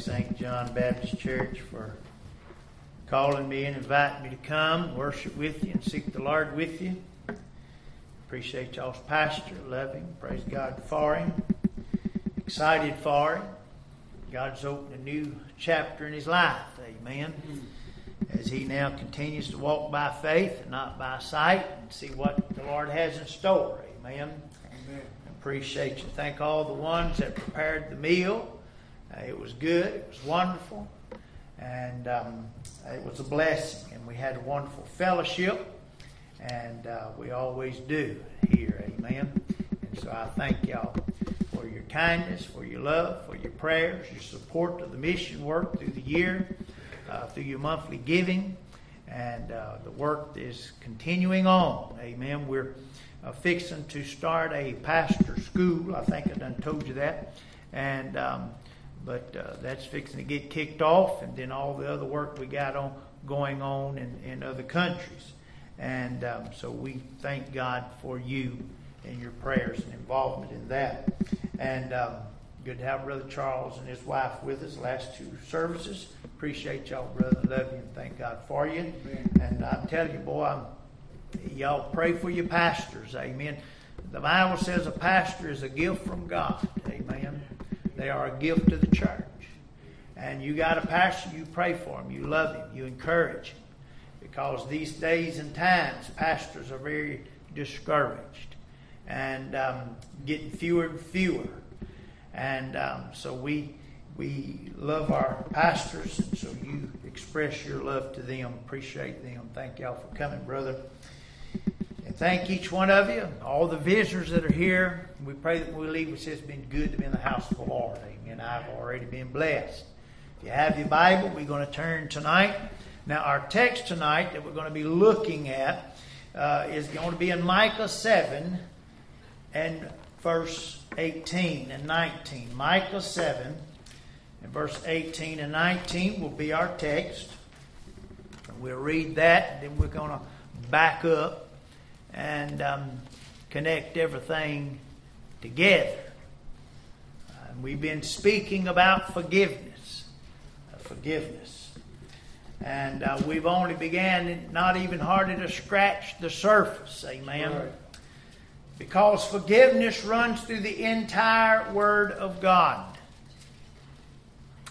St. John Baptist Church for calling me and inviting me to come worship with you and seek the Lord with you. Appreciate y'all's pastor. Love him. Praise God for him. Excited for him. God's opened a new chapter in his life. Amen. As he now continues to walk by faith and not by sight and see what the Lord has in store. Amen. Amen. Appreciate you. Thank all the ones that prepared the meal. Uh, it was good. It was wonderful. And um, it was a blessing. And we had a wonderful fellowship. And uh, we always do here. Amen. And so I thank y'all for your kindness, for your love, for your prayers, your support of the mission work through the year, uh, through your monthly giving. And uh, the work is continuing on. Amen. We're uh, fixing to start a pastor school. I think I done told you that. And um, but uh, that's fixing to get kicked off, and then all the other work we got on going on in, in other countries. And um, so we thank God for you and your prayers and involvement in that. And um, good to have Brother Charles and his wife with us last two services. Appreciate y'all, brother. Love you and thank God for you. Amen. And I'm telling you, boy, I'm, y'all pray for your pastors. Amen. The Bible says a pastor is a gift from God. Amen. They are a gift to the church. And you got a pastor, you pray for him, you love him, you encourage him. Because these days and times, pastors are very discouraged and um, getting fewer and fewer. And um, so we we love our pastors, and so you express your love to them. Appreciate them. Thank y'all for coming, brother. Thank each one of you, all the visitors that are here. We pray that when we leave, say it's been good to be in the house of the Lord. Amen. I've already been blessed. If you have your Bible, we're going to turn tonight. Now, our text tonight that we're going to be looking at uh, is going to be in Micah 7 and verse 18 and 19. Micah 7 and verse 18 and 19 will be our text. We'll read that, and then we're going to back up and um, connect everything together. And we've been speaking about forgiveness, uh, forgiveness, and uh, we've only began not even hardly to scratch the surface. Amen. Right. Because forgiveness runs through the entire Word of God.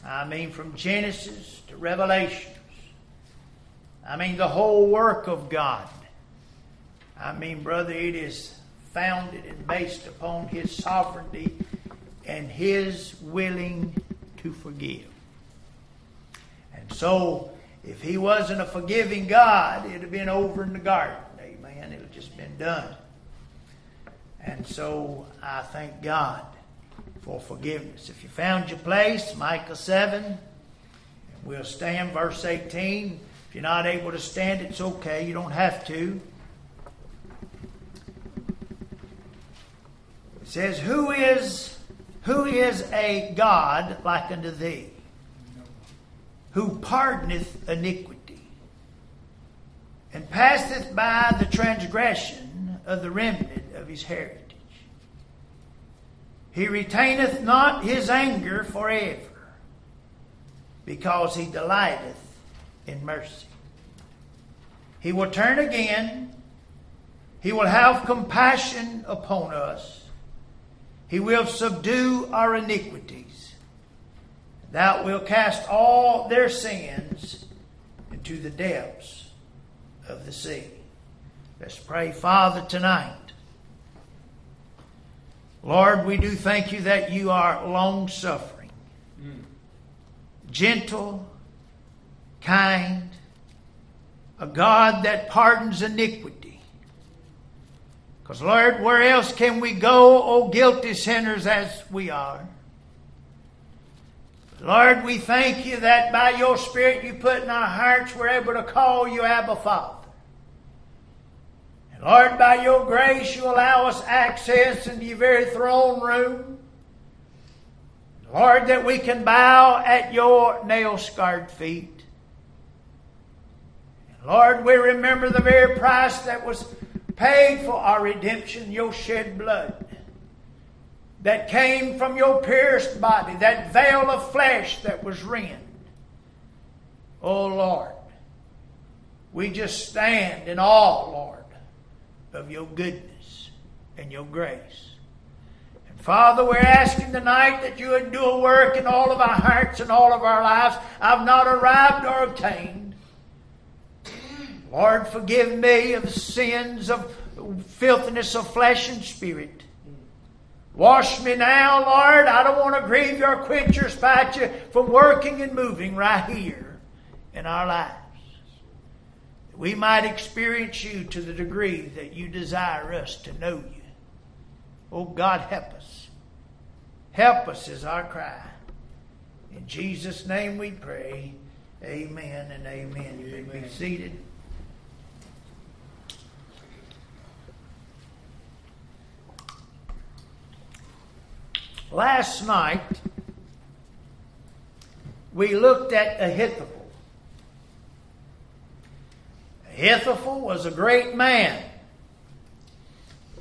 I mean, from Genesis to Revelations. I mean, the whole work of God. I mean, brother, it is founded and based upon His sovereignty and His willing to forgive. And so, if He wasn't a forgiving God, it'd have been over in the garden. Amen. It would have just been done. And so, I thank God for forgiveness. If you found your place, Micah 7, we'll stand verse 18. If you're not able to stand, it's okay. You don't have to. Says, Who is who is a God like unto thee? Who pardoneth iniquity, and passeth by the transgression of the remnant of his heritage. He retaineth not his anger forever, because he delighteth in mercy. He will turn again. He will have compassion upon us he will subdue our iniquities. Thou wilt cast all their sins into the depths of the sea. Let's pray, Father, tonight. Lord, we do thank you that you are long suffering, mm. gentle, kind, a God that pardons iniquity because, Lord, where else can we go, oh guilty sinners as we are? Lord, we thank you that by your Spirit you put in our hearts we're able to call you Abba Father. And Lord, by your grace you allow us access into your very throne room. Lord, that we can bow at your nail scarred feet. And Lord, we remember the very price that was paid for our redemption, your shed blood. that came from your pierced body, that veil of flesh that was rent. Oh Lord, we just stand in awe, Lord, of your goodness and your grace. And Father, we're asking tonight that you would do a work in all of our hearts and all of our lives. I've not arrived or obtained. Lord, forgive me of sins of filthiness of flesh and spirit. Wash me now, Lord. I don't want to grieve or quench your spite you from working and moving right here in our lives. We might experience you to the degree that you desire us to know you. Oh, God, help us. Help us is our cry. In Jesus' name we pray. Amen and amen. You may be seated. Last night, we looked at Ahithophel. Ahithophel was a great man.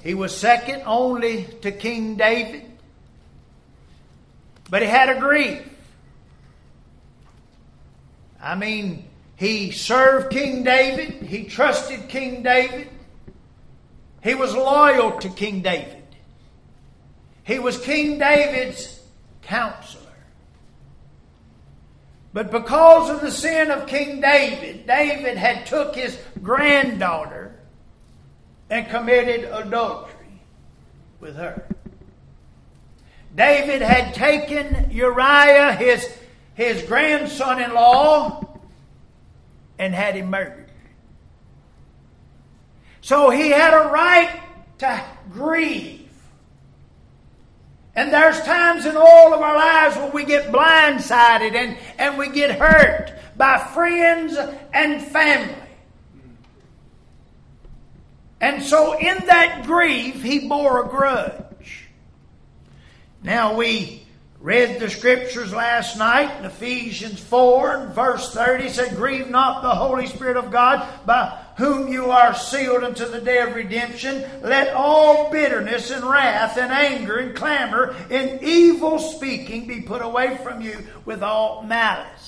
He was second only to King David, but he had a grief. I mean, he served King David, he trusted King David, he was loyal to King David. He was King David's counselor. But because of the sin of King David, David had took his granddaughter and committed adultery with her. David had taken Uriah, his, his grandson in law, and had him murdered. So he had a right to grieve and there's times in all of our lives when we get blindsided and, and we get hurt by friends and family. And so in that grief, he bore a grudge. Now we read the scriptures last night in Ephesians 4 and verse 30 said, Grieve not the Holy Spirit of God by whom you are sealed unto the day of redemption, let all bitterness and wrath and anger and clamor and evil speaking be put away from you with all malice.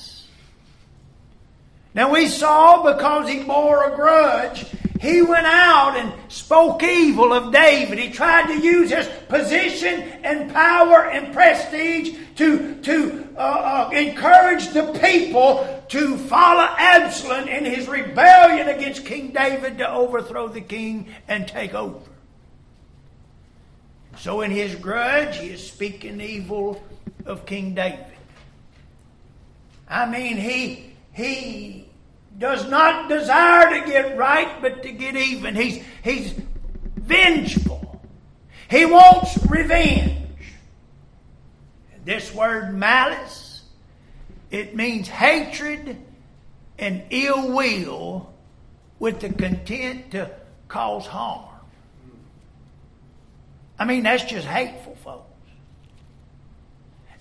Now we saw because he bore a grudge, he went out and spoke evil of David. He tried to use his position and power and prestige to, to uh, uh, encourage the people to follow Absalom in his rebellion against King David to overthrow the king and take over. So, in his grudge, he is speaking evil of King David. I mean, he, he does not desire to get right, but to get even. He's, he's vengeful. He wants revenge. This word malice, it means hatred and ill will with the content to cause harm. I mean, that's just hateful, folks.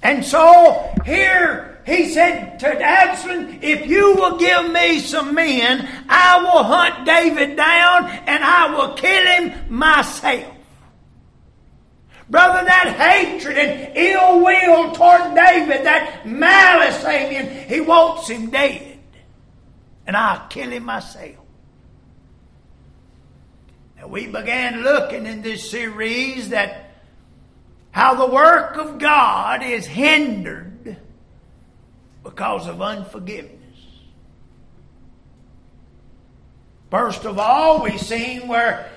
And so here he said to Absalom, If you will give me some men, I will hunt David down and I will kill him myself. Brother, that hatred and ill will toward David, that malice, amen, he wants him dead. And I'll kill him myself. Now, we began looking in this series that how the work of God is hindered because of unforgiveness. First of all, we've seen where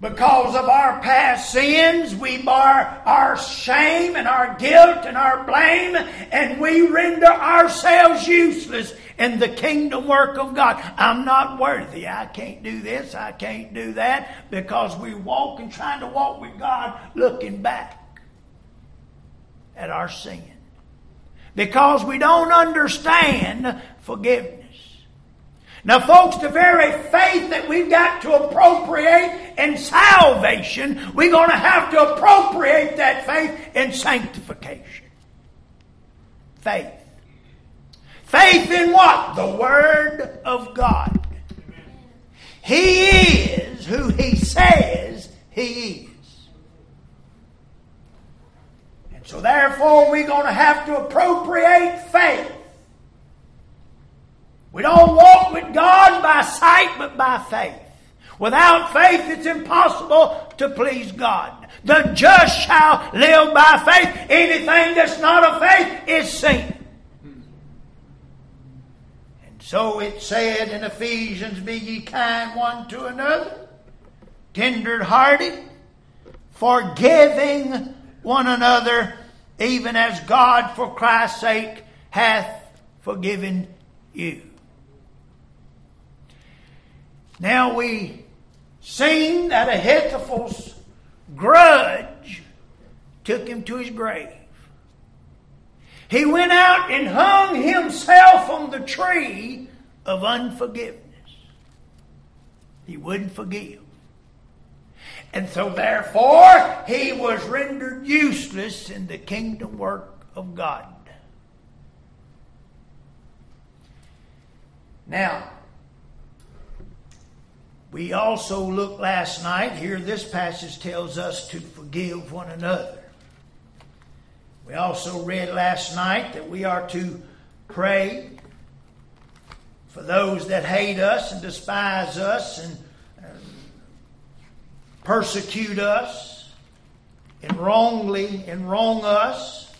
because of our past sins, we bar our shame and our guilt and our blame, and we render ourselves useless in the kingdom work of God. I'm not worthy. I can't do this. I can't do that because we walk and trying to walk with God looking back at our sin. Because we don't understand forgiveness. Now, folks, the very faith that we've got to appropriate in salvation, we're going to have to appropriate that faith in sanctification. Faith. Faith in what? The Word of God. He is who He says He is. So therefore, we're going to have to appropriate faith. We don't walk with God by sight, but by faith. Without faith, it's impossible to please God. The just shall live by faith. Anything that's not of faith is sin. And so it said in Ephesians, Be ye kind one to another, tender hearted, forgiving one another, even as God for Christ's sake hath forgiven you. Now we seen that Ahithophel's grudge took him to his grave. He went out and hung himself on the tree of unforgiveness. He wouldn't forgive. And so, therefore, he was rendered useless in the kingdom work of God. Now, we also looked last night, here this passage tells us to forgive one another. We also read last night that we are to pray for those that hate us and despise us and persecute us and wrongly and wrong us.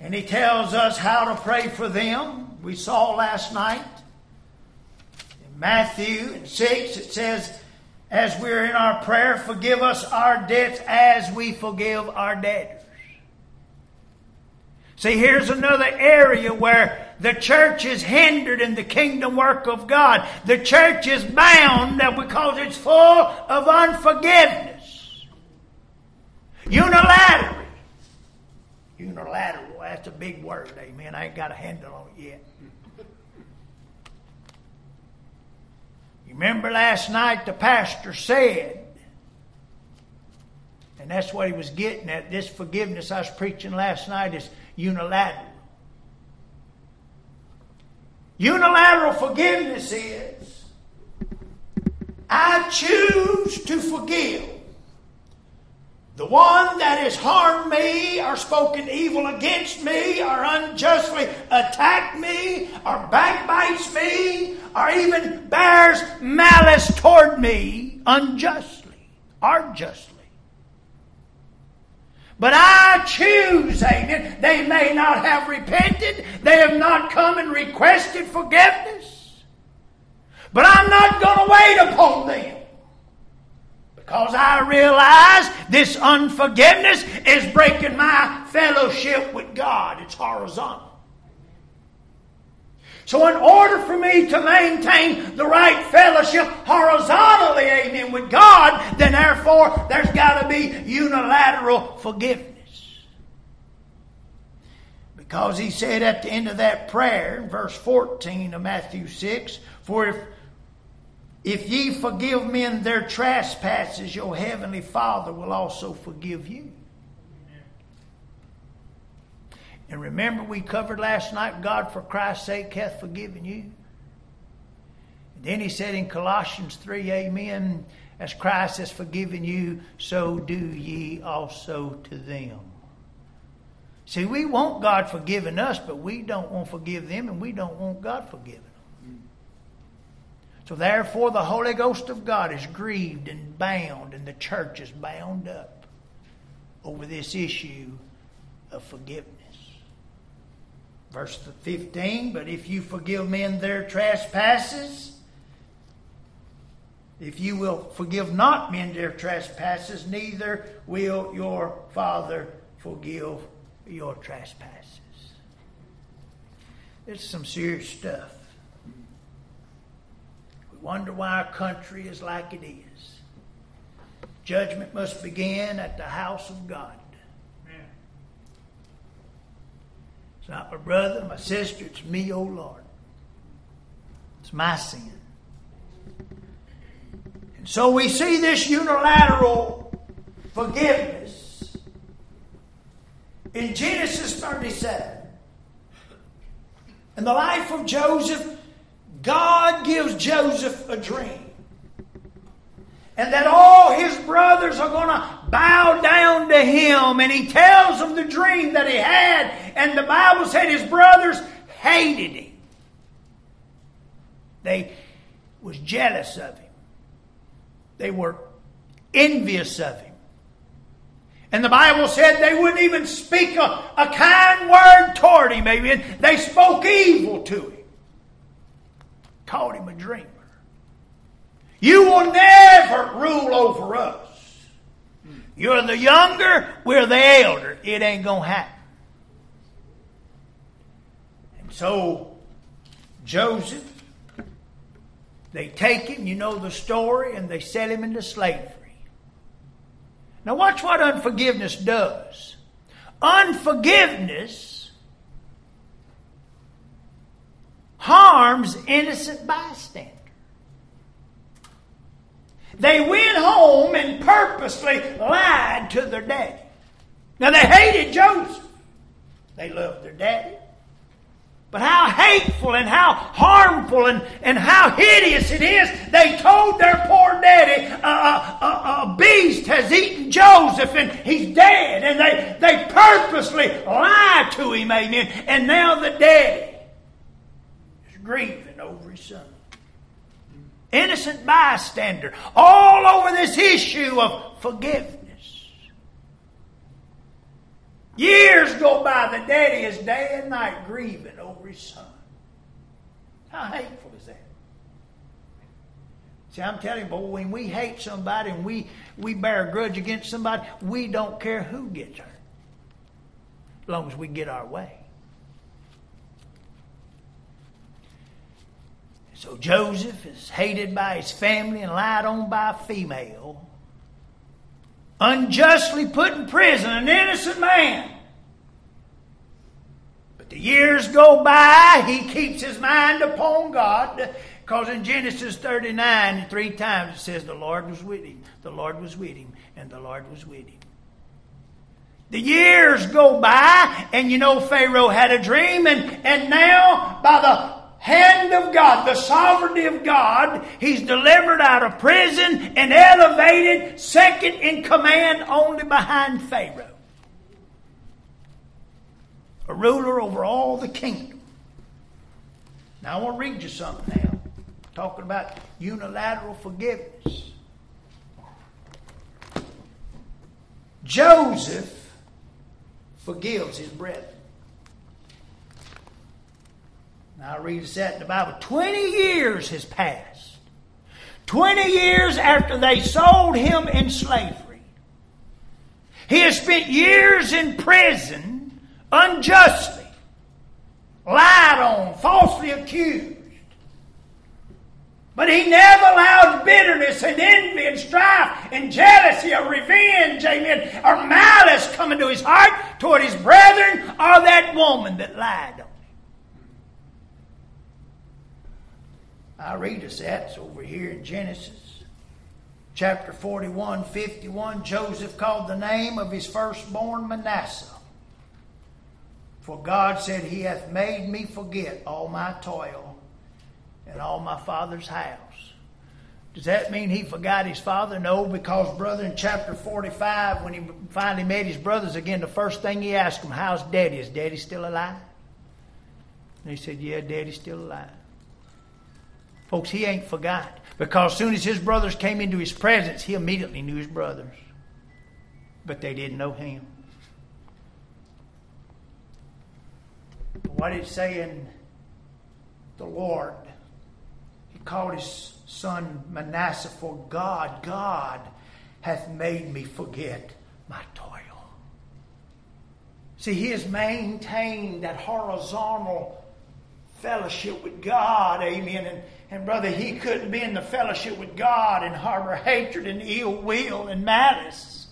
And he tells us how to pray for them. We saw last night in Matthew 6, it says, as we're in our prayer, forgive us our debts as we forgive our debtors. See, here's another area where the church is hindered in the kingdom work of God. The church is bound because it's full of unforgiveness. Unilateral. Unilateral. That's a big word, amen. I ain't got a handle on it yet. Remember last night the pastor said, and that's what he was getting at. This forgiveness I was preaching last night is unilateral. Unilateral forgiveness is I choose to forgive the one that has harmed me or spoken evil against me or unjustly attacked me or backbites me or even bears malice toward me unjustly or justly. But I choose, amen. They may not have repented. They have not come and requested forgiveness. But I'm not going to wait upon them. Because I realize this unforgiveness is breaking my fellowship with God. It's horizontal. So, in order for me to maintain the right fellowship horizontally, amen, with God, then therefore there's got to be unilateral forgiveness. Because he said at the end of that prayer, in verse 14 of Matthew 6, For if, if ye forgive men their trespasses, your heavenly Father will also forgive you. And remember, we covered last night, God for Christ's sake hath forgiven you. And then he said in Colossians 3, Amen, as Christ has forgiven you, so do ye also to them. See, we want God forgiving us, but we don't want to forgive them, and we don't want God forgiving them. So therefore, the Holy Ghost of God is grieved and bound, and the church is bound up over this issue of forgiveness. Verse 15, but if you forgive men their trespasses, if you will forgive not men their trespasses, neither will your Father forgive your trespasses. It's some serious stuff. We wonder why our country is like it is. Judgment must begin at the house of God. It's not my brother, my sister, it's me, oh Lord. It's my sin. And so we see this unilateral forgiveness in Genesis 37. In the life of Joseph, God gives Joseph a dream. And that all his brothers are going to bow down to him and he tells of the dream that he had. And the Bible said his brothers hated him. They was jealous of him. They were envious of him. And the Bible said they wouldn't even speak a, a kind word toward him. Amen. They spoke evil to him. Called him a dreamer. You will never rule over us. You're the younger, we're the elder. It ain't going to happen. And so, Joseph, they take him, you know the story, and they sell him into slavery. Now, watch what unforgiveness does. Unforgiveness harms innocent bystanders. They went home and purposely lied to their daddy. Now, they hated Joseph, they loved their daddy. But how hateful and how harmful and, and how hideous it is. They told their poor daddy, a, a, a, beast has eaten Joseph and he's dead. And they, they purposely lied to him, amen. And now the daddy is grieving over his son. Innocent bystander all over this issue of forgiveness. Years go by, the daddy is day and night grieving over his son. How hateful is that? See, I'm telling you, boy, when we hate somebody and we, we bear a grudge against somebody, we don't care who gets hurt. As long as we get our way. So Joseph is hated by his family and lied on by a female unjustly put in prison an innocent man. But the years go by, he keeps his mind upon God. Because in Genesis 39, three times it says the Lord was with him, the Lord was with him, and the Lord was with him. The years go by, and you know Pharaoh had a dream, and, and now by the hand of God, the sovereignty of God, he's delivered out of prison and elevated second in command only behind Pharaoh. A ruler over all the kingdom. Now I want to read you something now. Talking about unilateral forgiveness. Joseph forgives his brethren. Now, I read that in the Bible. 20 years has passed. 20 years after they sold him in slavery. He has spent years in prison unjustly, lied on, falsely accused. But he never allowed bitterness and envy and strife and jealousy or revenge, amen, or malice come into his heart toward his brethren or that woman that lied on I read us that's over here in Genesis chapter 41, 51. Joseph called the name of his firstborn Manasseh. For God said, He hath made me forget all my toil and all my father's house. Does that mean he forgot his father? No, because, brother, in chapter 45, when he finally met his brothers again, the first thing he asked them, How's daddy? Is daddy still alive? And he said, Yeah, daddy's still alive. Folks, he ain't forgot. Because as soon as his brothers came into his presence, he immediately knew his brothers. But they didn't know him. What did it say in the Lord? He called his son Manasseh, for God, God hath made me forget my toil. See, he has maintained that horizontal fellowship with God, amen. And and brother, he couldn't be in the fellowship with God and harbor hatred and ill will and malice.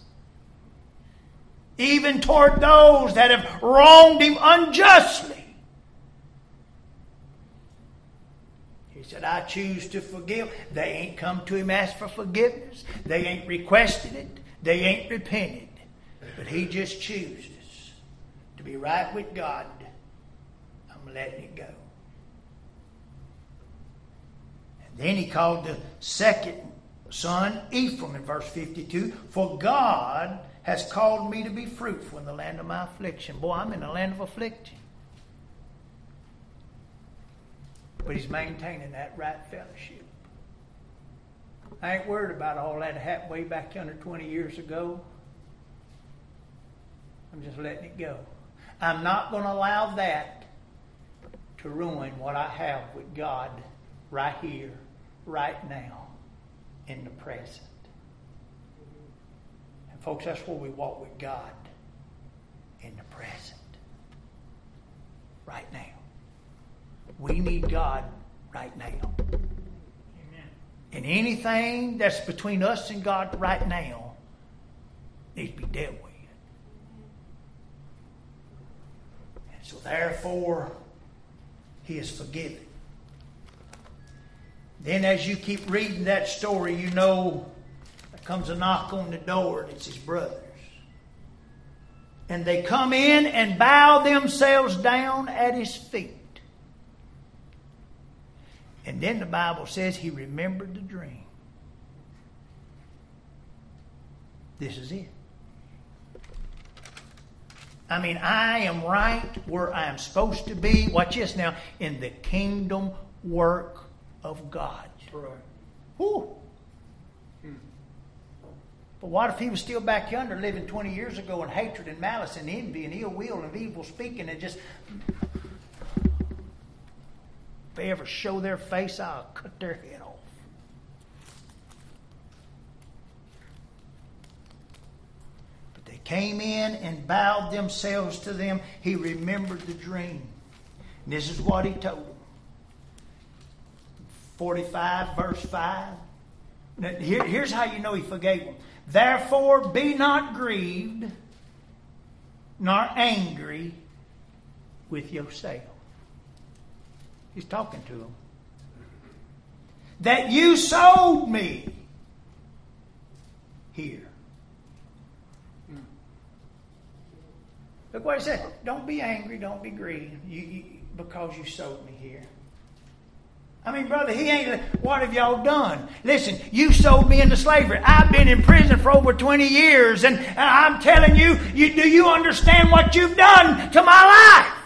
Even toward those that have wronged him unjustly. He said, I choose to forgive. They ain't come to him ask for forgiveness. They ain't requested it. They ain't repented. But he just chooses to be right with God. I'm letting it go. Then he called the second son Ephraim in verse 52 For God has called me to be fruitful in the land of my affliction. Boy, I'm in the land of affliction. But he's maintaining that right fellowship. I ain't worried about all that happened way back under 20 years ago. I'm just letting it go. I'm not going to allow that to ruin what I have with God right here, right now, in the present. And folks, that's where we walk with God in the present, right now. We need God right now. Amen. And anything that's between us and God right now needs to be dealt with. And so, therefore, He is forgiven. Then, as you keep reading that story, you know there comes a knock on the door, and it's his brothers. And they come in and bow themselves down at his feet. And then the Bible says he remembered the dream. This is it. I mean, I am right where I am supposed to be. Watch this now in the kingdom work of God. Right. Whew. Hmm. But what if he was still back yonder living 20 years ago in hatred and malice and envy and ill will and evil speaking and just. If they ever show their face, I'll cut their head off. But they came in and bowed themselves to them. He remembered the dream. And this is what he told them. 45, verse 5. Now, here, here's how you know he forgave them. Therefore, be not grieved, nor angry with yourself. He's talking to them. That you sold me here. Look what he said. Don't be angry, don't be grieved you, you, because you sold me here. I mean, brother, he ain't. What have y'all done? Listen, you sold me into slavery. I've been in prison for over 20 years, and I'm telling you, you do you understand what you've done to my life?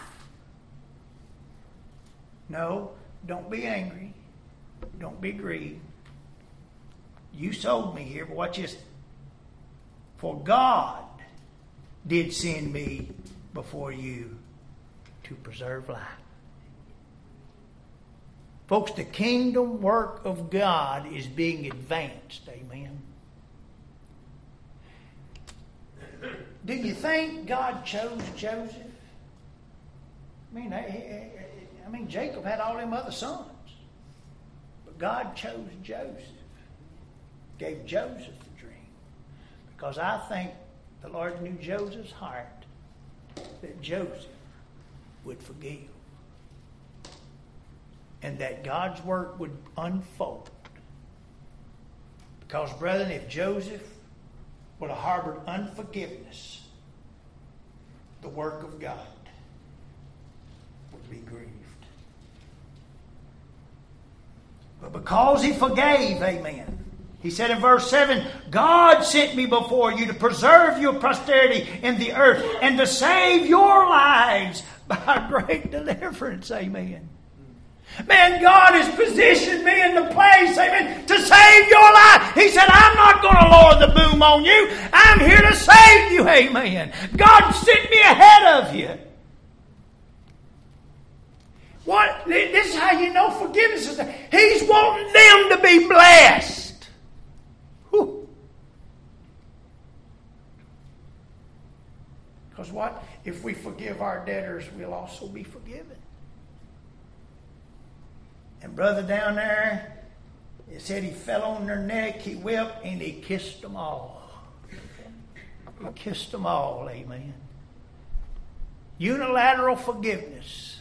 No, don't be angry. Don't be grieved. You sold me here, but watch this. For God did send me before you to preserve life. Folks, the kingdom work of God is being advanced. Amen. Do you think God chose Joseph? I mean, I, mean, Jacob had all them other sons, but God chose Joseph, gave Joseph the dream, because I think the Lord knew Joseph's heart that Joseph would forgive and that God's work would unfold. Because, brethren, if Joseph would have harbored unforgiveness, the work of God would be grieved. But because he forgave, amen. He said in verse 7 God sent me before you to preserve your posterity in the earth and to save your lives by great deliverance. Amen. Man, God has positioned me in the place, amen, to save your life. He said, I'm not going to lower the boom on you. I'm here to save you, amen. God sent me ahead of you. What? This is how you know forgiveness is. He's wanting them to be blessed. Because what? If we forgive our debtors, we'll also be forgiven. And brother down there, it said he fell on their neck, he wept, and he kissed them all. He kissed them all, amen. Unilateral forgiveness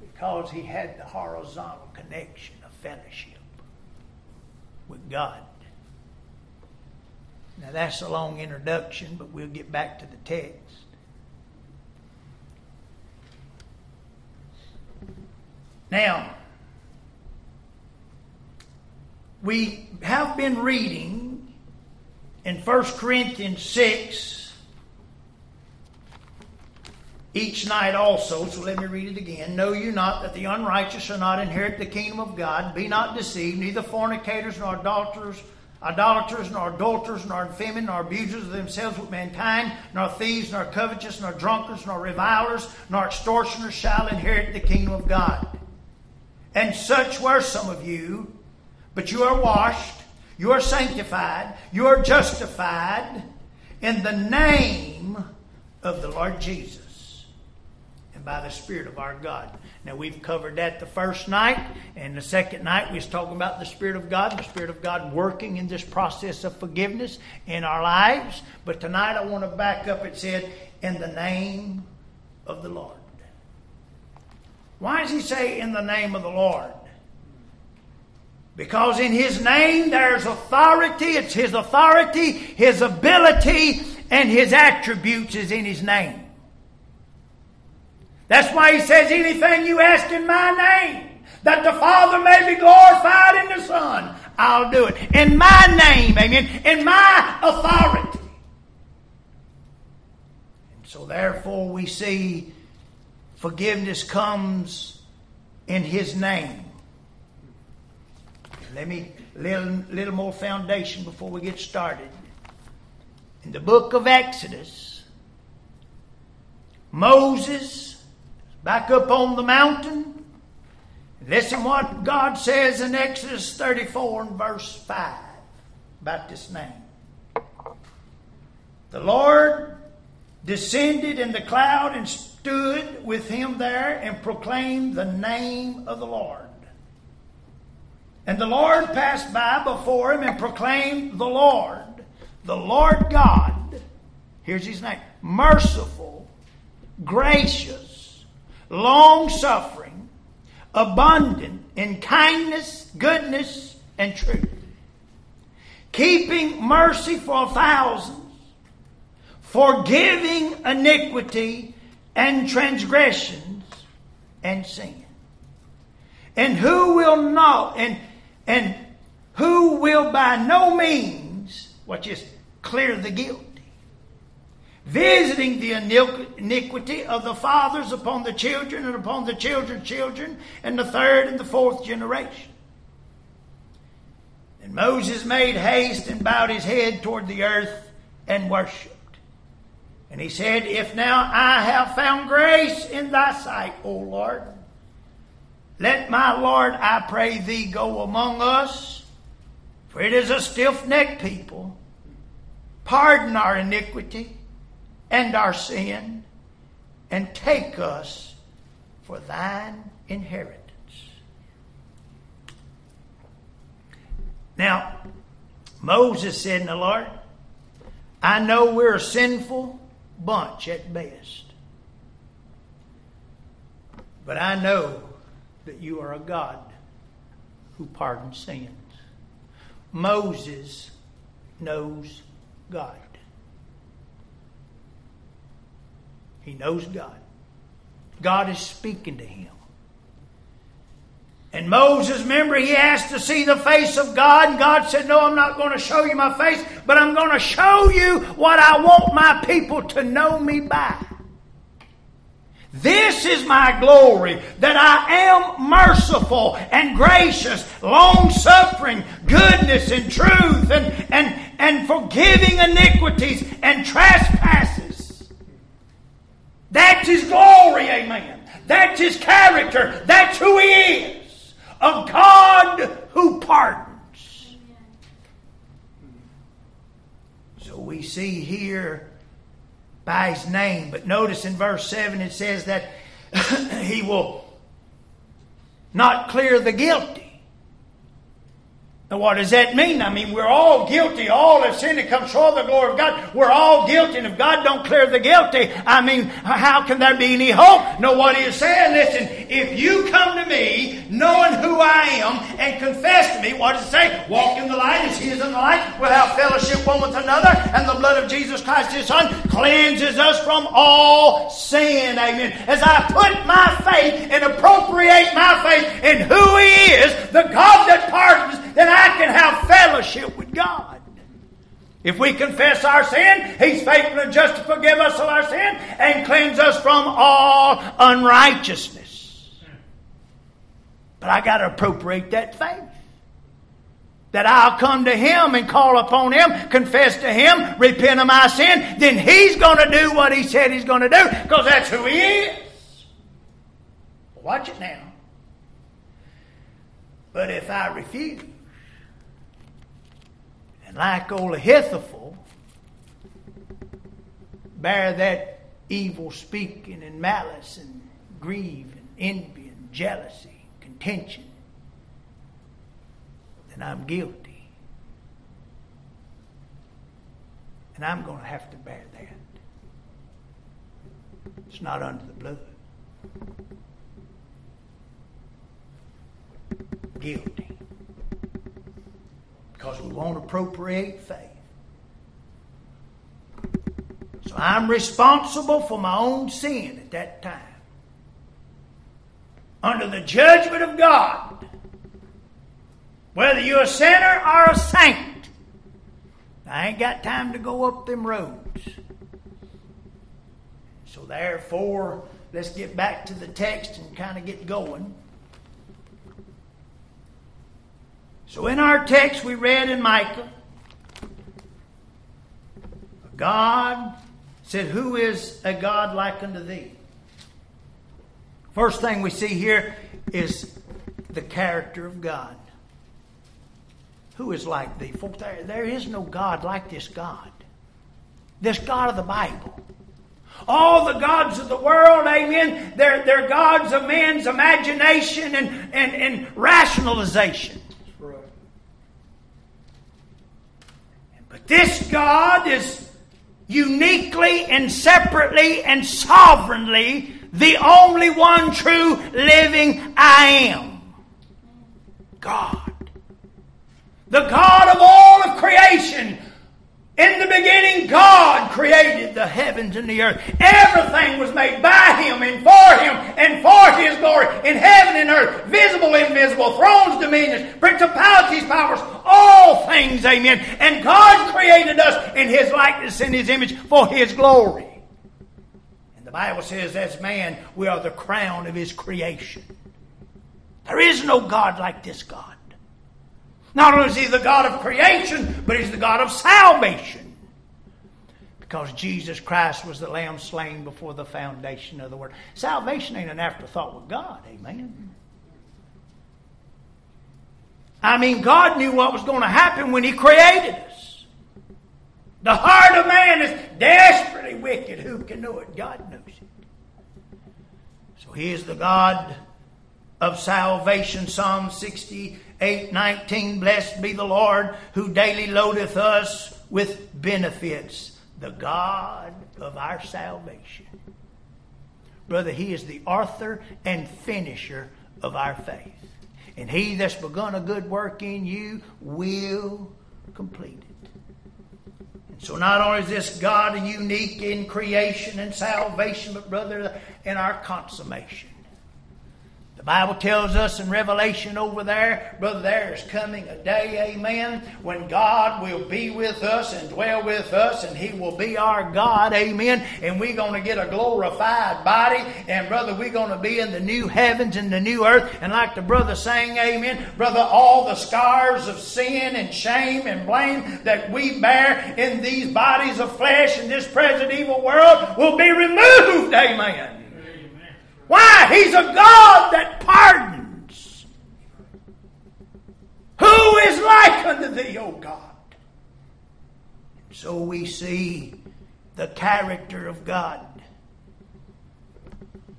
because he had the horizontal connection of fellowship with God. Now that's a long introduction, but we'll get back to the text. Now, we have been reading in 1 Corinthians 6 each night also. So let me read it again. Know you not that the unrighteous shall not inherit the kingdom of God? Be not deceived, neither fornicators nor adulterers idolaters, nor adulterers, nor infamous, nor abusers of themselves with mankind, nor thieves, nor covetous, nor drunkards, nor revilers, nor extortioners shall inherit the kingdom of God. And such were some of you, but you are washed, you are sanctified, you are justified in the name of the Lord Jesus and by the Spirit of our God. Now we've covered that the first night, and the second night we was talking about the Spirit of God, the Spirit of God working in this process of forgiveness in our lives. But tonight I want to back up. It said, "In the name of the Lord." Why does he say "in the name of the Lord"? Because in his name there's authority. It's his authority, his ability, and his attributes is in his name. That's why he says, anything you ask in my name, that the Father may be glorified in the Son, I'll do it. In my name, amen. In my authority. And so therefore we see forgiveness comes in his name. Let me little little more foundation before we get started. In the book of Exodus, Moses back up on the mountain. Listen what God says in Exodus 34 and verse 5 about this name. The Lord descended in the cloud and stood with him there and proclaimed the name of the Lord. And the Lord passed by before him and proclaimed the Lord, the Lord God. Here's his name merciful, gracious long suffering, abundant in kindness, goodness, and truth, keeping mercy for thousands, forgiving iniquity and transgressions and sin. And who will not, and, and who will by no means, what is, clear the guilt visiting the iniquity of the fathers upon the children and upon the children's children and the third and the fourth generation. And Moses made haste and bowed his head toward the earth and worshipped. And he said, If now I have found grace in thy sight, O Lord, let my Lord, I pray thee, go among us, for it is a stiff necked people. Pardon our iniquity and our sin, and take us for thine inheritance. Now, Moses said, "The Lord, I know we're a sinful bunch at best. But I know that you are a God who pardons sins. Moses knows God. He knows God. God is speaking to him. And Moses, remember, he asked to see the face of God, and God said, No, I'm not going to show you my face, but I'm going to show you what I want my people to know me by. This is my glory, that I am merciful and gracious, long suffering, goodness and truth, and, and, and forgiving iniquities and trespasses. That's his glory, amen. That's his character. That's who he is. A God who pardons. So we see here by his name. But notice in verse 7 it says that he will not clear the guilty. Now, what does that mean? I mean, we're all guilty. All have sinned and come short of the glory of God. We're all guilty, and if God don't clear the guilty, I mean, how can there be any hope? No, what He is saying, listen, if you come to me knowing who I am and confess to me, what does it say? Walk in the light as He is in the light. We'll have fellowship one with another, and the blood of Jesus Christ, His Son, cleanses us from all sin. Amen. As I put my faith and appropriate my faith in who He is, the God that pardons, then I can have fellowship with God. If we confess our sin, He's faithful and just to forgive us of our sin and cleanse us from all unrighteousness. But I got to appropriate that faith. That I'll come to Him and call upon Him, confess to Him, repent of my sin, then He's going to do what He said He's going to do because that's who He is. Watch it now. But if I refuse, and like old Ahithophel, bear that evil speaking and malice and grieve and envy and jealousy, and contention, then I'm guilty. And I'm going to have to bear that. It's not under the blood. Guilty. Because we won't appropriate faith. So I'm responsible for my own sin at that time. Under the judgment of God. Whether you're a sinner or a saint. I ain't got time to go up them roads. So therefore, let's get back to the text and kind of get going. So in our text we read in Micah, God said, Who is a God like unto thee? First thing we see here is the character of God. Who is like thee? Folks, there, there is no God like this God. This God of the Bible. All the gods of the world, amen, they're, they're gods of man's imagination and, and, and rationalization. But this God is uniquely and separately and sovereignly the only one true living I am. God. The God of all of creation in the beginning, God created the heavens and the earth. Everything was made by Him and for Him and for His glory in heaven and earth, visible, invisible, thrones, dominions, principalities, powers, all things, amen. And God created us in His likeness and His image for His glory. And the Bible says, as man, we are the crown of His creation. There is no God like this God. Not only is he the God of creation, but he's the God of salvation. Because Jesus Christ was the lamb slain before the foundation of the world. Salvation ain't an afterthought with God, amen. I mean, God knew what was going to happen when he created us. The heart of man is desperately wicked. Who can know it? God knows it. So he is the God of salvation. Psalm 60 8 19, blessed be the Lord who daily loadeth us with benefits, the God of our salvation. Brother, He is the author and finisher of our faith. And He that's begun a good work in you will complete it. And so not only is this God unique in creation and salvation, but brother, in our consummation. The Bible tells us in Revelation over there, brother, there is coming a day, amen, when God will be with us and dwell with us, and He will be our God, amen. And we're going to get a glorified body, and brother, we're going to be in the new heavens and the new earth. And like the brother sang, amen, brother, all the scars of sin and shame and blame that we bear in these bodies of flesh in this present evil world will be removed, amen. He's a God that pardons. Who is like unto thee, O God? So we see the character of God.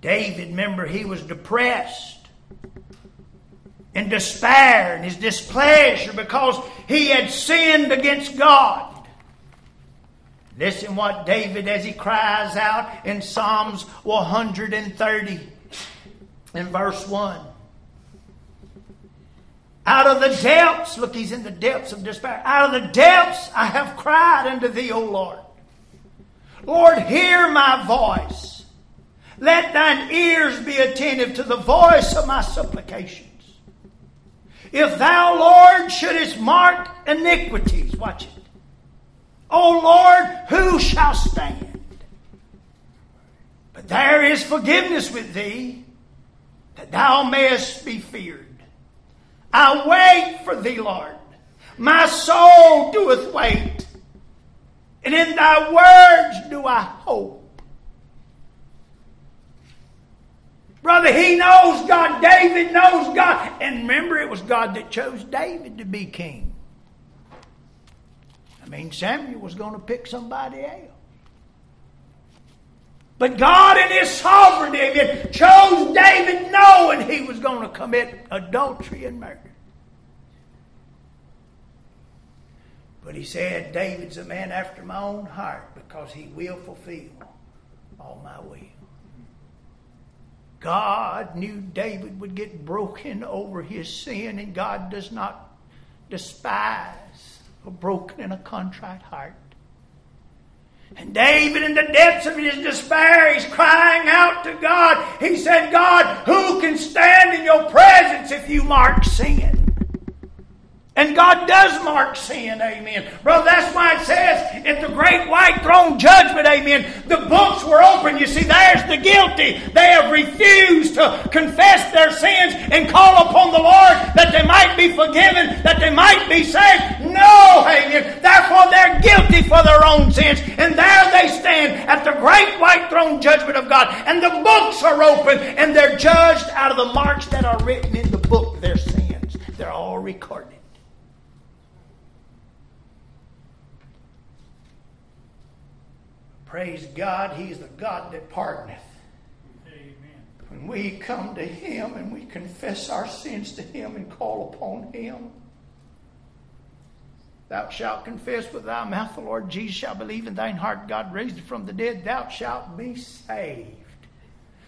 David, remember, he was depressed and despair and his displeasure because he had sinned against God. Listen what David as he cries out in Psalms 130 in verse 1. Out of the depths, look, he's in the depths of despair. Out of the depths I have cried unto thee, O Lord. Lord, hear my voice. Let thine ears be attentive to the voice of my supplications. If thou, Lord, shouldest mark iniquities, watch it O Lord, who shall stand? But there is forgiveness with thee, that thou mayest be feared. I wait for thee, Lord. My soul doeth wait, and in thy words do I hope. Brother, he knows God. David knows God. And remember, it was God that chose David to be king. I mean, Samuel was going to pick somebody else. But God, in His sovereignty, chose David knowing he was going to commit adultery and murder. But He said, David's a man after my own heart because he will fulfill all my will. God knew David would get broken over his sin, and God does not despise a broken and a contrite heart. And David, in the depths of his despair, he's crying out to God. He said, God, who can stand in your presence if you mark sin? And God does mark sin, amen. Brother, that's why it says at the great white throne judgment, amen, the books were open. You see, there's the guilty. They have refused to confess their sins and call upon the Lord that they might be forgiven, that they might be saved. No, amen. Therefore, they're guilty for their own sins. And there they stand at the great white throne judgment of God. And the books are open and they're judged out of the marks that are written in the book, their sins. They're all recorded. Praise God, He's the God that pardoneth. Amen. When we come to Him and we confess our sins to Him and call upon Him, Thou shalt confess with thy mouth the Lord Jesus, shall believe in thine heart God raised him from the dead, thou shalt be saved.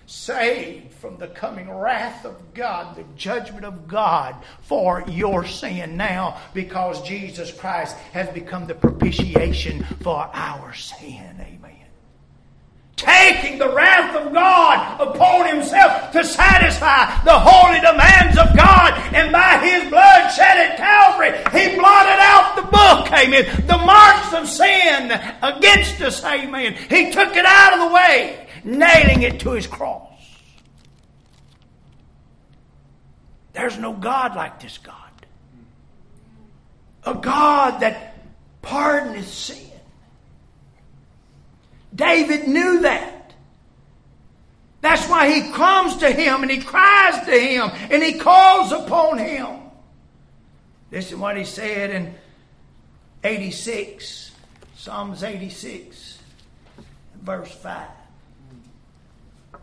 Saved from the coming wrath of God, the judgment of God for your sin now, because Jesus Christ has become the propitiation for our sin. Amen taking the wrath of God upon himself to satisfy the holy demands of God. And by his blood shed at Calvary, he blotted out the book, amen, the marks of sin against us, amen. He took it out of the way, nailing it to his cross. There's no God like this God. A God that pardoneth sin. David knew that. That's why he comes to him and he cries to him and he calls upon him. Listen what he said in 86, Psalms 86, verse 5.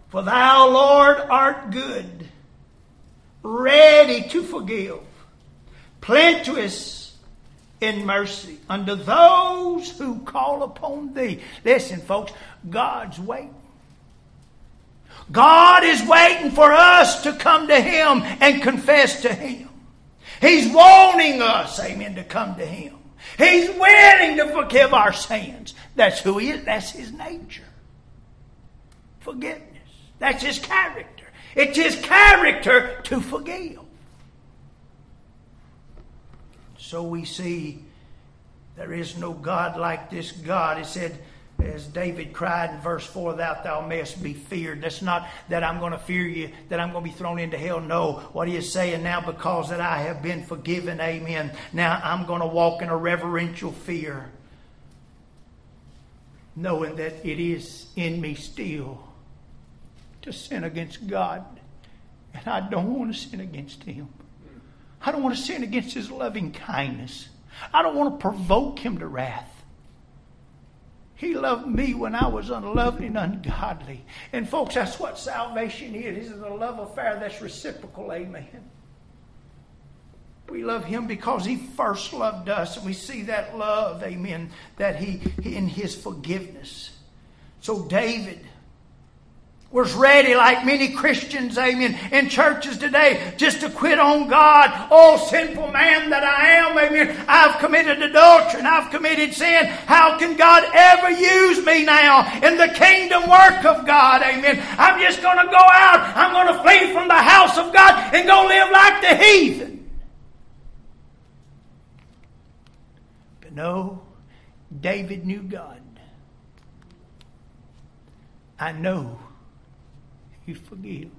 For thou, Lord, art good, ready to forgive, plenteous in mercy unto those who call upon thee. Listen, folks, God's waiting. God is waiting for us to come to Him and confess to Him. He's wanting us, amen, to come to Him. He's willing to forgive our sins. That's who He is. That's His nature. Forgiveness. That's His character. It's His character to forgive. So we see there is no God like this God. It said, as David cried in verse 4, that thou mayest be feared. That's not that I'm going to fear you, that I'm going to be thrown into hell. No. What he is saying now, because that I have been forgiven, amen. Now I'm going to walk in a reverential fear, knowing that it is in me still to sin against God. And I don't want to sin against him. I don't want to sin against His loving kindness. I don't want to provoke Him to wrath. He loved me when I was unlovely and ungodly. And folks, that's what salvation is. It's a love affair that's reciprocal. Amen. We love him because he first loved us, and we see that love, amen, that he in his forgiveness. So David was ready, like many Christians, amen, in churches today, just to quit on God. Oh, sinful man that I am, amen. I've committed adultery and I've committed sin. How can God ever use me now in the kingdom work of God, amen? I'm just going to go out. I'm going to flee from the house of God and go live like the heathen. But no, David knew God. I know He forgives.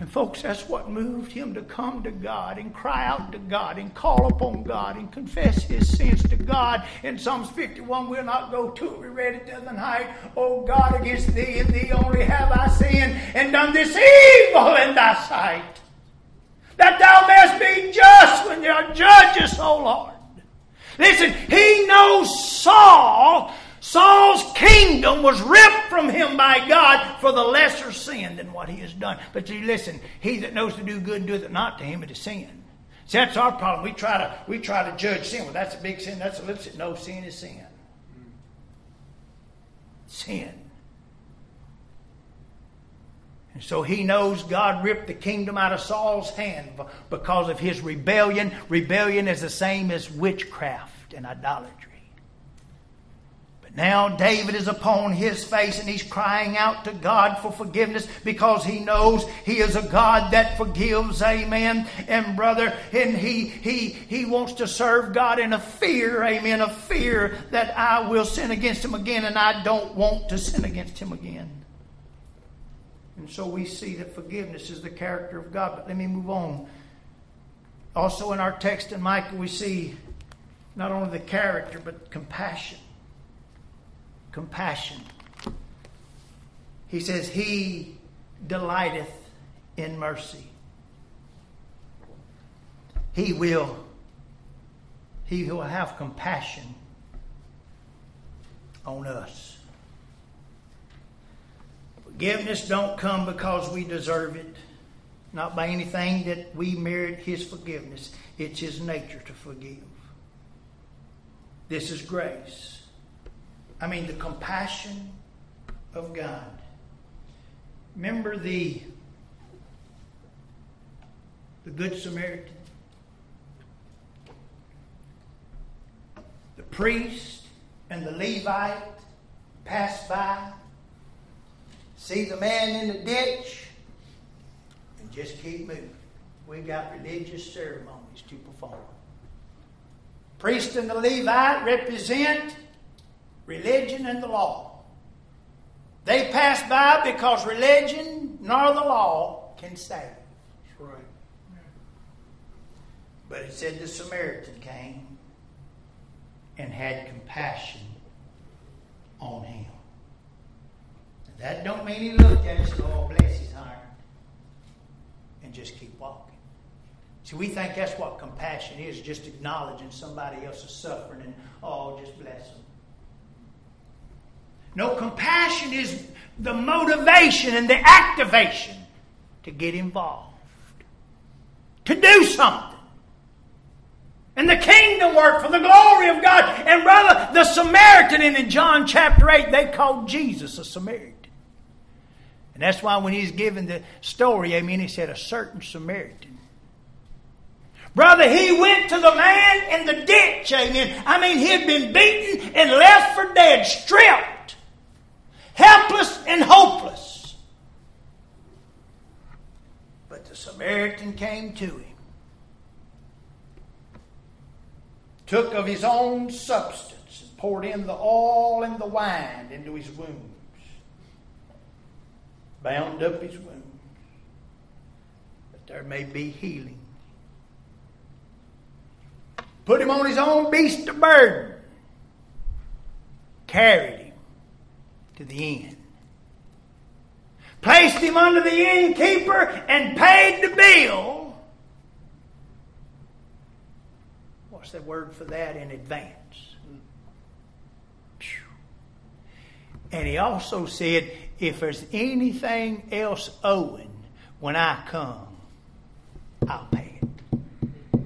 And folks, that's what moved him to come to God and cry out to God and call upon God and confess his sins to God. In Psalms 51, we'll not go to it. We read it the other night. Oh God, against thee and thee only have I sinned and done this evil in thy sight. That thou mayest be just when thou judgest, O Lord. Listen, he knows Saul Saul's kingdom was ripped from him by God for the lesser sin than what he has done. But you listen, he that knows to do good doeth it not to him it is sin. See, that's our problem. We try to we try to judge sin. Well, that's a big sin. That's a little sin. No, sin is sin. Sin. And so he knows God ripped the kingdom out of Saul's hand because of his rebellion. Rebellion is the same as witchcraft and idolatry. Now David is upon his face and he's crying out to God for forgiveness because he knows he is a God that forgives. Amen. And brother, and he he he wants to serve God in a fear, amen, a fear that I will sin against him again and I don't want to sin against him again. And so we see that forgiveness is the character of God. But let me move on. Also in our text in Micah we see not only the character but compassion compassion. He says, He delighteth in mercy. He will, He will have compassion on us. Forgiveness don't come because we deserve it, not by anything that we merit His forgiveness. It's His nature to forgive. This is grace. I mean, the compassion of God. Remember the, the Good Samaritan? The priest and the Levite pass by, see the man in the ditch, and just keep moving. We've got religious ceremonies to perform. Priest and the Levite represent religion and the law. They pass by because religion nor the law can save. That's right. But it said the Samaritan came and had compassion on him. That don't mean he looked at us and oh bless his heart and just keep walking. See, we think that's what compassion is, just acknowledging somebody else's suffering and oh, just bless them. No, compassion is the motivation and the activation to get involved, to do something. And the kingdom work for the glory of God. And brother, the Samaritan in John chapter 8, they called Jesus a Samaritan. And that's why when he's given the story, I mean, he said a certain Samaritan. Brother, he went to the man in the ditch, amen. I mean, he had been beaten and left for dead, stripped helpless and hopeless. But the Samaritan came to him, took of his own substance, and poured in the oil and the wine into his wounds, bound up his wounds, that there may be healing. Put him on his own beast of burden, carried him to the inn. Placed him under the innkeeper and paid the bill. What's the word for that in advance? And he also said, if there's anything else owing when I come, I'll pay it.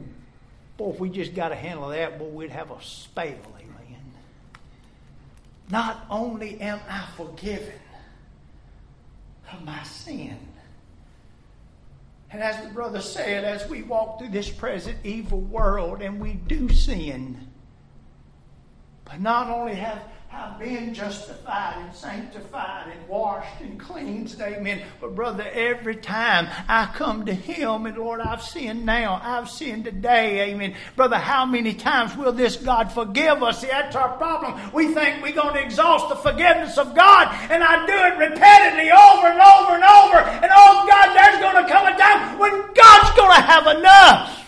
Boy, if we just got a handle that, boy, we'd have a spell not only am I forgiven of my sin, and as the brother said, as we walk through this present evil world and we do sin, but not only have, I've been justified and sanctified and washed and cleansed. Amen. But, brother, every time I come to Him, and Lord, I've sinned now, I've sinned today. Amen. Brother, how many times will this God forgive us? See, that's our problem. We think we're going to exhaust the forgiveness of God, and I do it repeatedly over and over and over. And oh, God, there's going to come a time when God's going to have enough.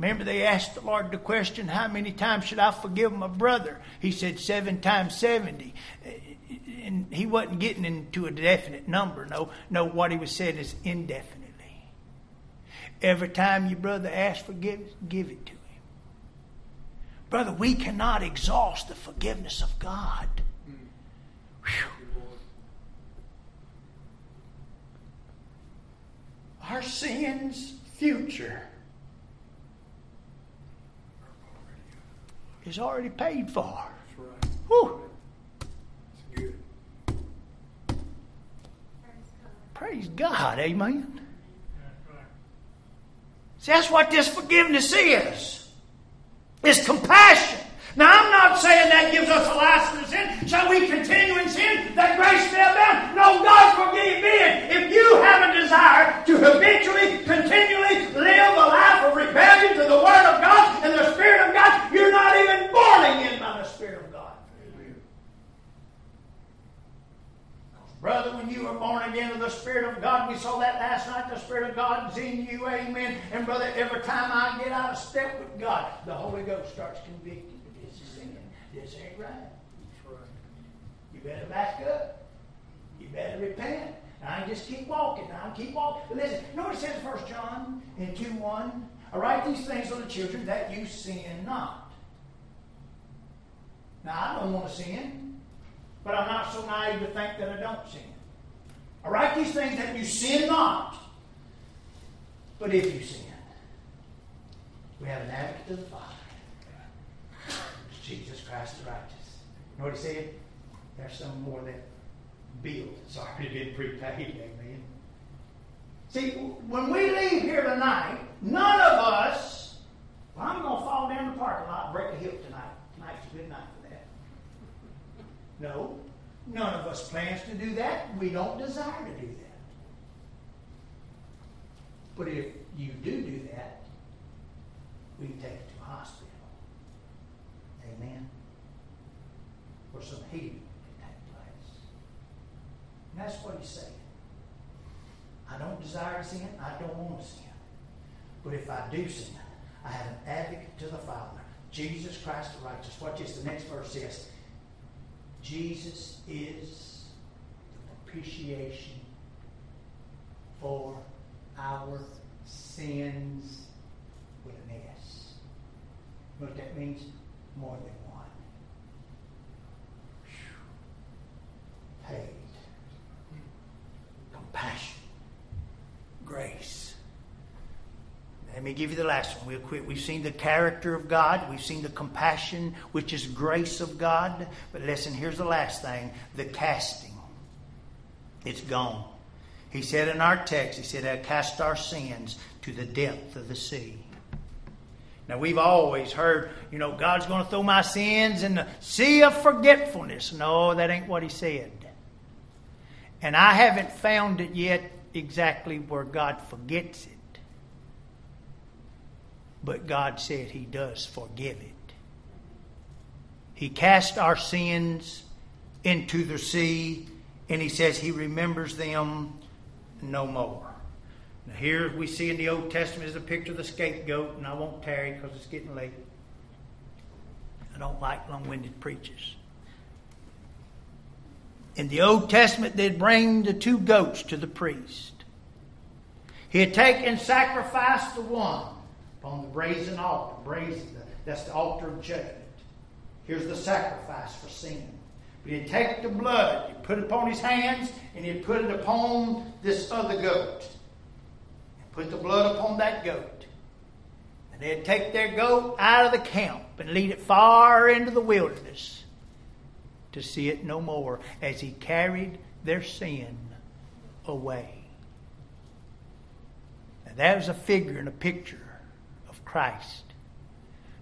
Remember, they asked the Lord the question, How many times should I forgive my brother? He said, Seven times 70. And he wasn't getting into a definite number. No, no, what he was saying is indefinitely. Every time your brother asks forgiveness, give it to him. Brother, we cannot exhaust the forgiveness of God. Whew. Our sins, future is already paid for. That's right. Whew. That's good. Praise God. Amen. See, that's what this forgiveness is. It's compassion. Now, I'm not saying that gives us a license to sin. Shall we continue in sin that grace may abound? No, God forgive me. If you have a desire to habitually, continually live a life of rebellion to the Word of God and the Spirit of God, you're not even born again by the Spirit of God. Brother, when you were born again of the Spirit of God, we saw that last night. The Spirit of God is in you, amen. And brother, every time I get out of step with God, the Holy Ghost starts convicting. Me. This is sin. This ain't right. You better back up. You better repent. I just keep walking. Now keep walking. Listen, what it says 1 John in 2 1? I write these things on the children that you sin not. Now I don't want to sin. But I'm not so naive to think that I don't sin. I write these things that you sin not. But if you sin, we have an advocate to the Father. Jesus Christ the righteous. You know what he said? There's some more that bill that's been prepaid. Amen. See, when we leave here tonight, none of us, well, I'm going to fall down the parking lot and break a hip tonight. Tonight's a good night. No, none of us plans to do that. We don't desire to do that. But if you do do that, we can take it to a hospital. Amen. Or some healing can take place. And that's what he's saying. I don't desire to sin. I don't want to sin. But if I do sin, I have an advocate to the Father, Jesus Christ the righteous. Watch this. The next verse says, Jesus is the propitiation for our sins with an S. You what that means? More than one. Paid. Compassion. Grace. Let me give you the last one. We'll quit. We've seen the character of God. We've seen the compassion, which is grace of God. But listen, here's the last thing the casting. It's gone. He said in our text, He said, I cast our sins to the depth of the sea. Now, we've always heard, you know, God's going to throw my sins in the sea of forgetfulness. No, that ain't what He said. And I haven't found it yet exactly where God forgets it. But God said He does forgive it. He cast our sins into the sea, and He says He remembers them no more. Now, here we see in the Old Testament is a picture of the scapegoat, and I won't tarry because it's getting late. I don't like long winded preachers. In the Old Testament, they'd bring the two goats to the priest. He had taken and sacrifice the one upon the brazen altar. Brazen, that's the altar of judgment. Here's the sacrifice for sin. But he'd take the blood, he'd put it upon his hands, and he'd put it upon this other goat. And put the blood upon that goat. And they'd take their goat out of the camp and lead it far into the wilderness to see it no more as he carried their sin away. And that was a figure and a picture Christ.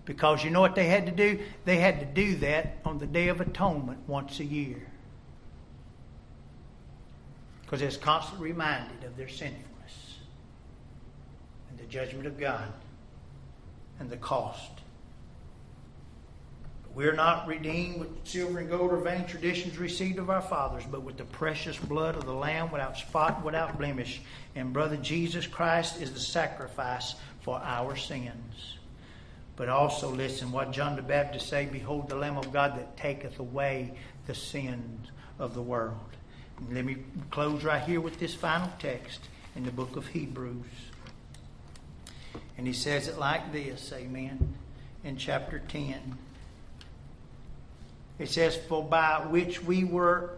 Because you know what they had to do? They had to do that on the Day of Atonement once a year. Because they're constantly reminded of their sinfulness and the judgment of God and the cost. We're not redeemed with silver and gold or vain traditions received of our fathers, but with the precious blood of the Lamb without spot, without blemish. And brother Jesus Christ is the sacrifice for our sins. But also listen what John the Baptist say, Behold the Lamb of God that taketh away the sins of the world. And let me close right here with this final text in the book of Hebrews. And he says it like this, amen, in chapter 10. It says, For by which we were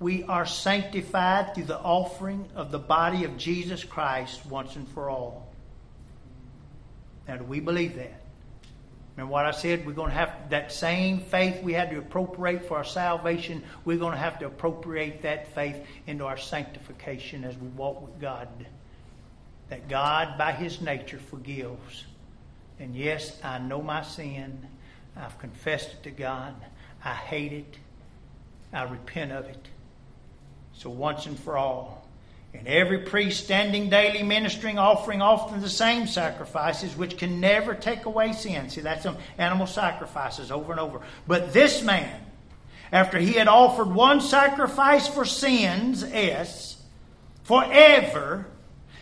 we are sanctified through the offering of the body of Jesus Christ once and for all. Now do we believe that? Remember what I said? We're going to have that same faith we had to appropriate for our salvation. We're going to have to appropriate that faith into our sanctification as we walk with God. That God, by His nature, forgives. And yes, I know my sin. I've confessed it to God. I hate it. I repent of it. So once and for all. And every priest standing daily ministering, offering often the same sacrifices, which can never take away sin. See, that's some animal sacrifices over and over. But this man, after he had offered one sacrifice for sins, S, forever,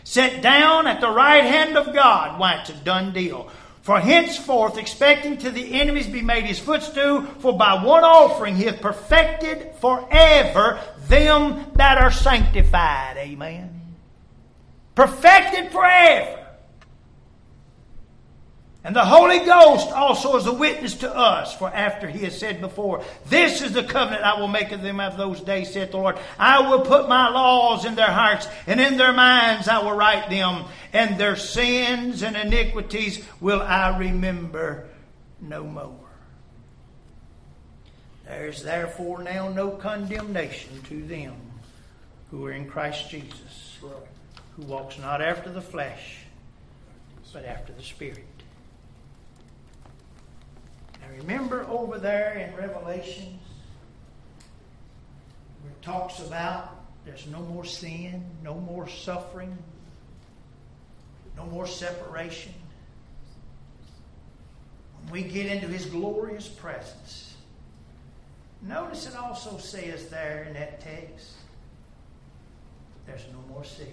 sat down at the right hand of God. Why, it's a done deal. For henceforth, expecting to the enemies be made his footstool, for by one offering he hath perfected forever them that are sanctified. Amen. Perfected forever. And the Holy Ghost also is a witness to us, for after he has said before, This is the covenant I will make of them of those days, saith the Lord. I will put my laws in their hearts, and in their minds I will write them, and their sins and iniquities will I remember no more. There is therefore now no condemnation to them who are in Christ Jesus, who walks not after the flesh, but after the Spirit. Now remember over there in Revelations where it talks about there's no more sin, no more suffering, no more separation. When we get into his glorious presence, notice it also says there in that text, there's no more sea.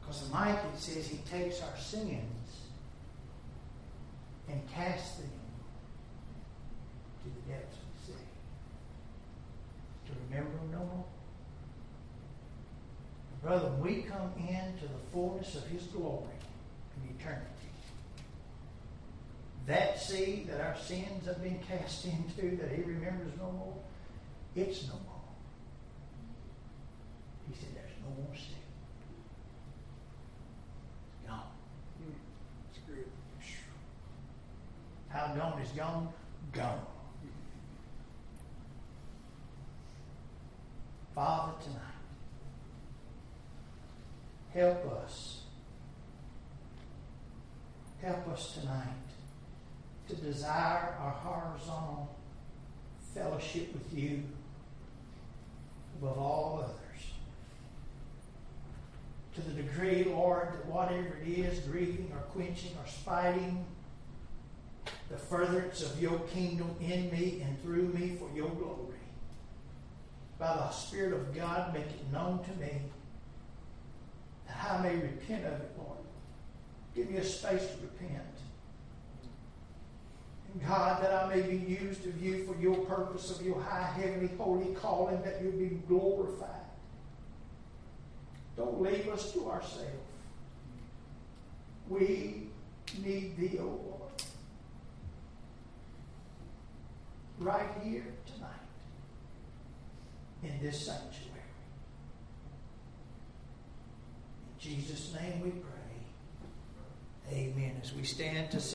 Because in Micah it says he takes our sins and casts them to the depths of the sea. To remember them no more. Brother, we come into the fullness of his glory in eternity, that sea that our sins have been cast into, that he remembers no more, it's no more. He said, There's no more sea. Gone. Hmm. It's good. How gone is gone? Gone. Father, tonight, help us. Help us tonight to desire our horizontal fellowship with you above all others. To the degree, Lord, that whatever it is, grieving or quenching or spiting, the furtherance of your kingdom in me and through me for your glory. By the Spirit of God, make it known to me that I may repent of it, Lord. Give me a space to repent. God, that I may be used of you for your purpose of your high, heavenly, holy calling, that you be glorified. Don't leave us to ourselves. We need thee, O Lord. Right here tonight in this sanctuary. In Jesus' name we pray. Amen. As we stand to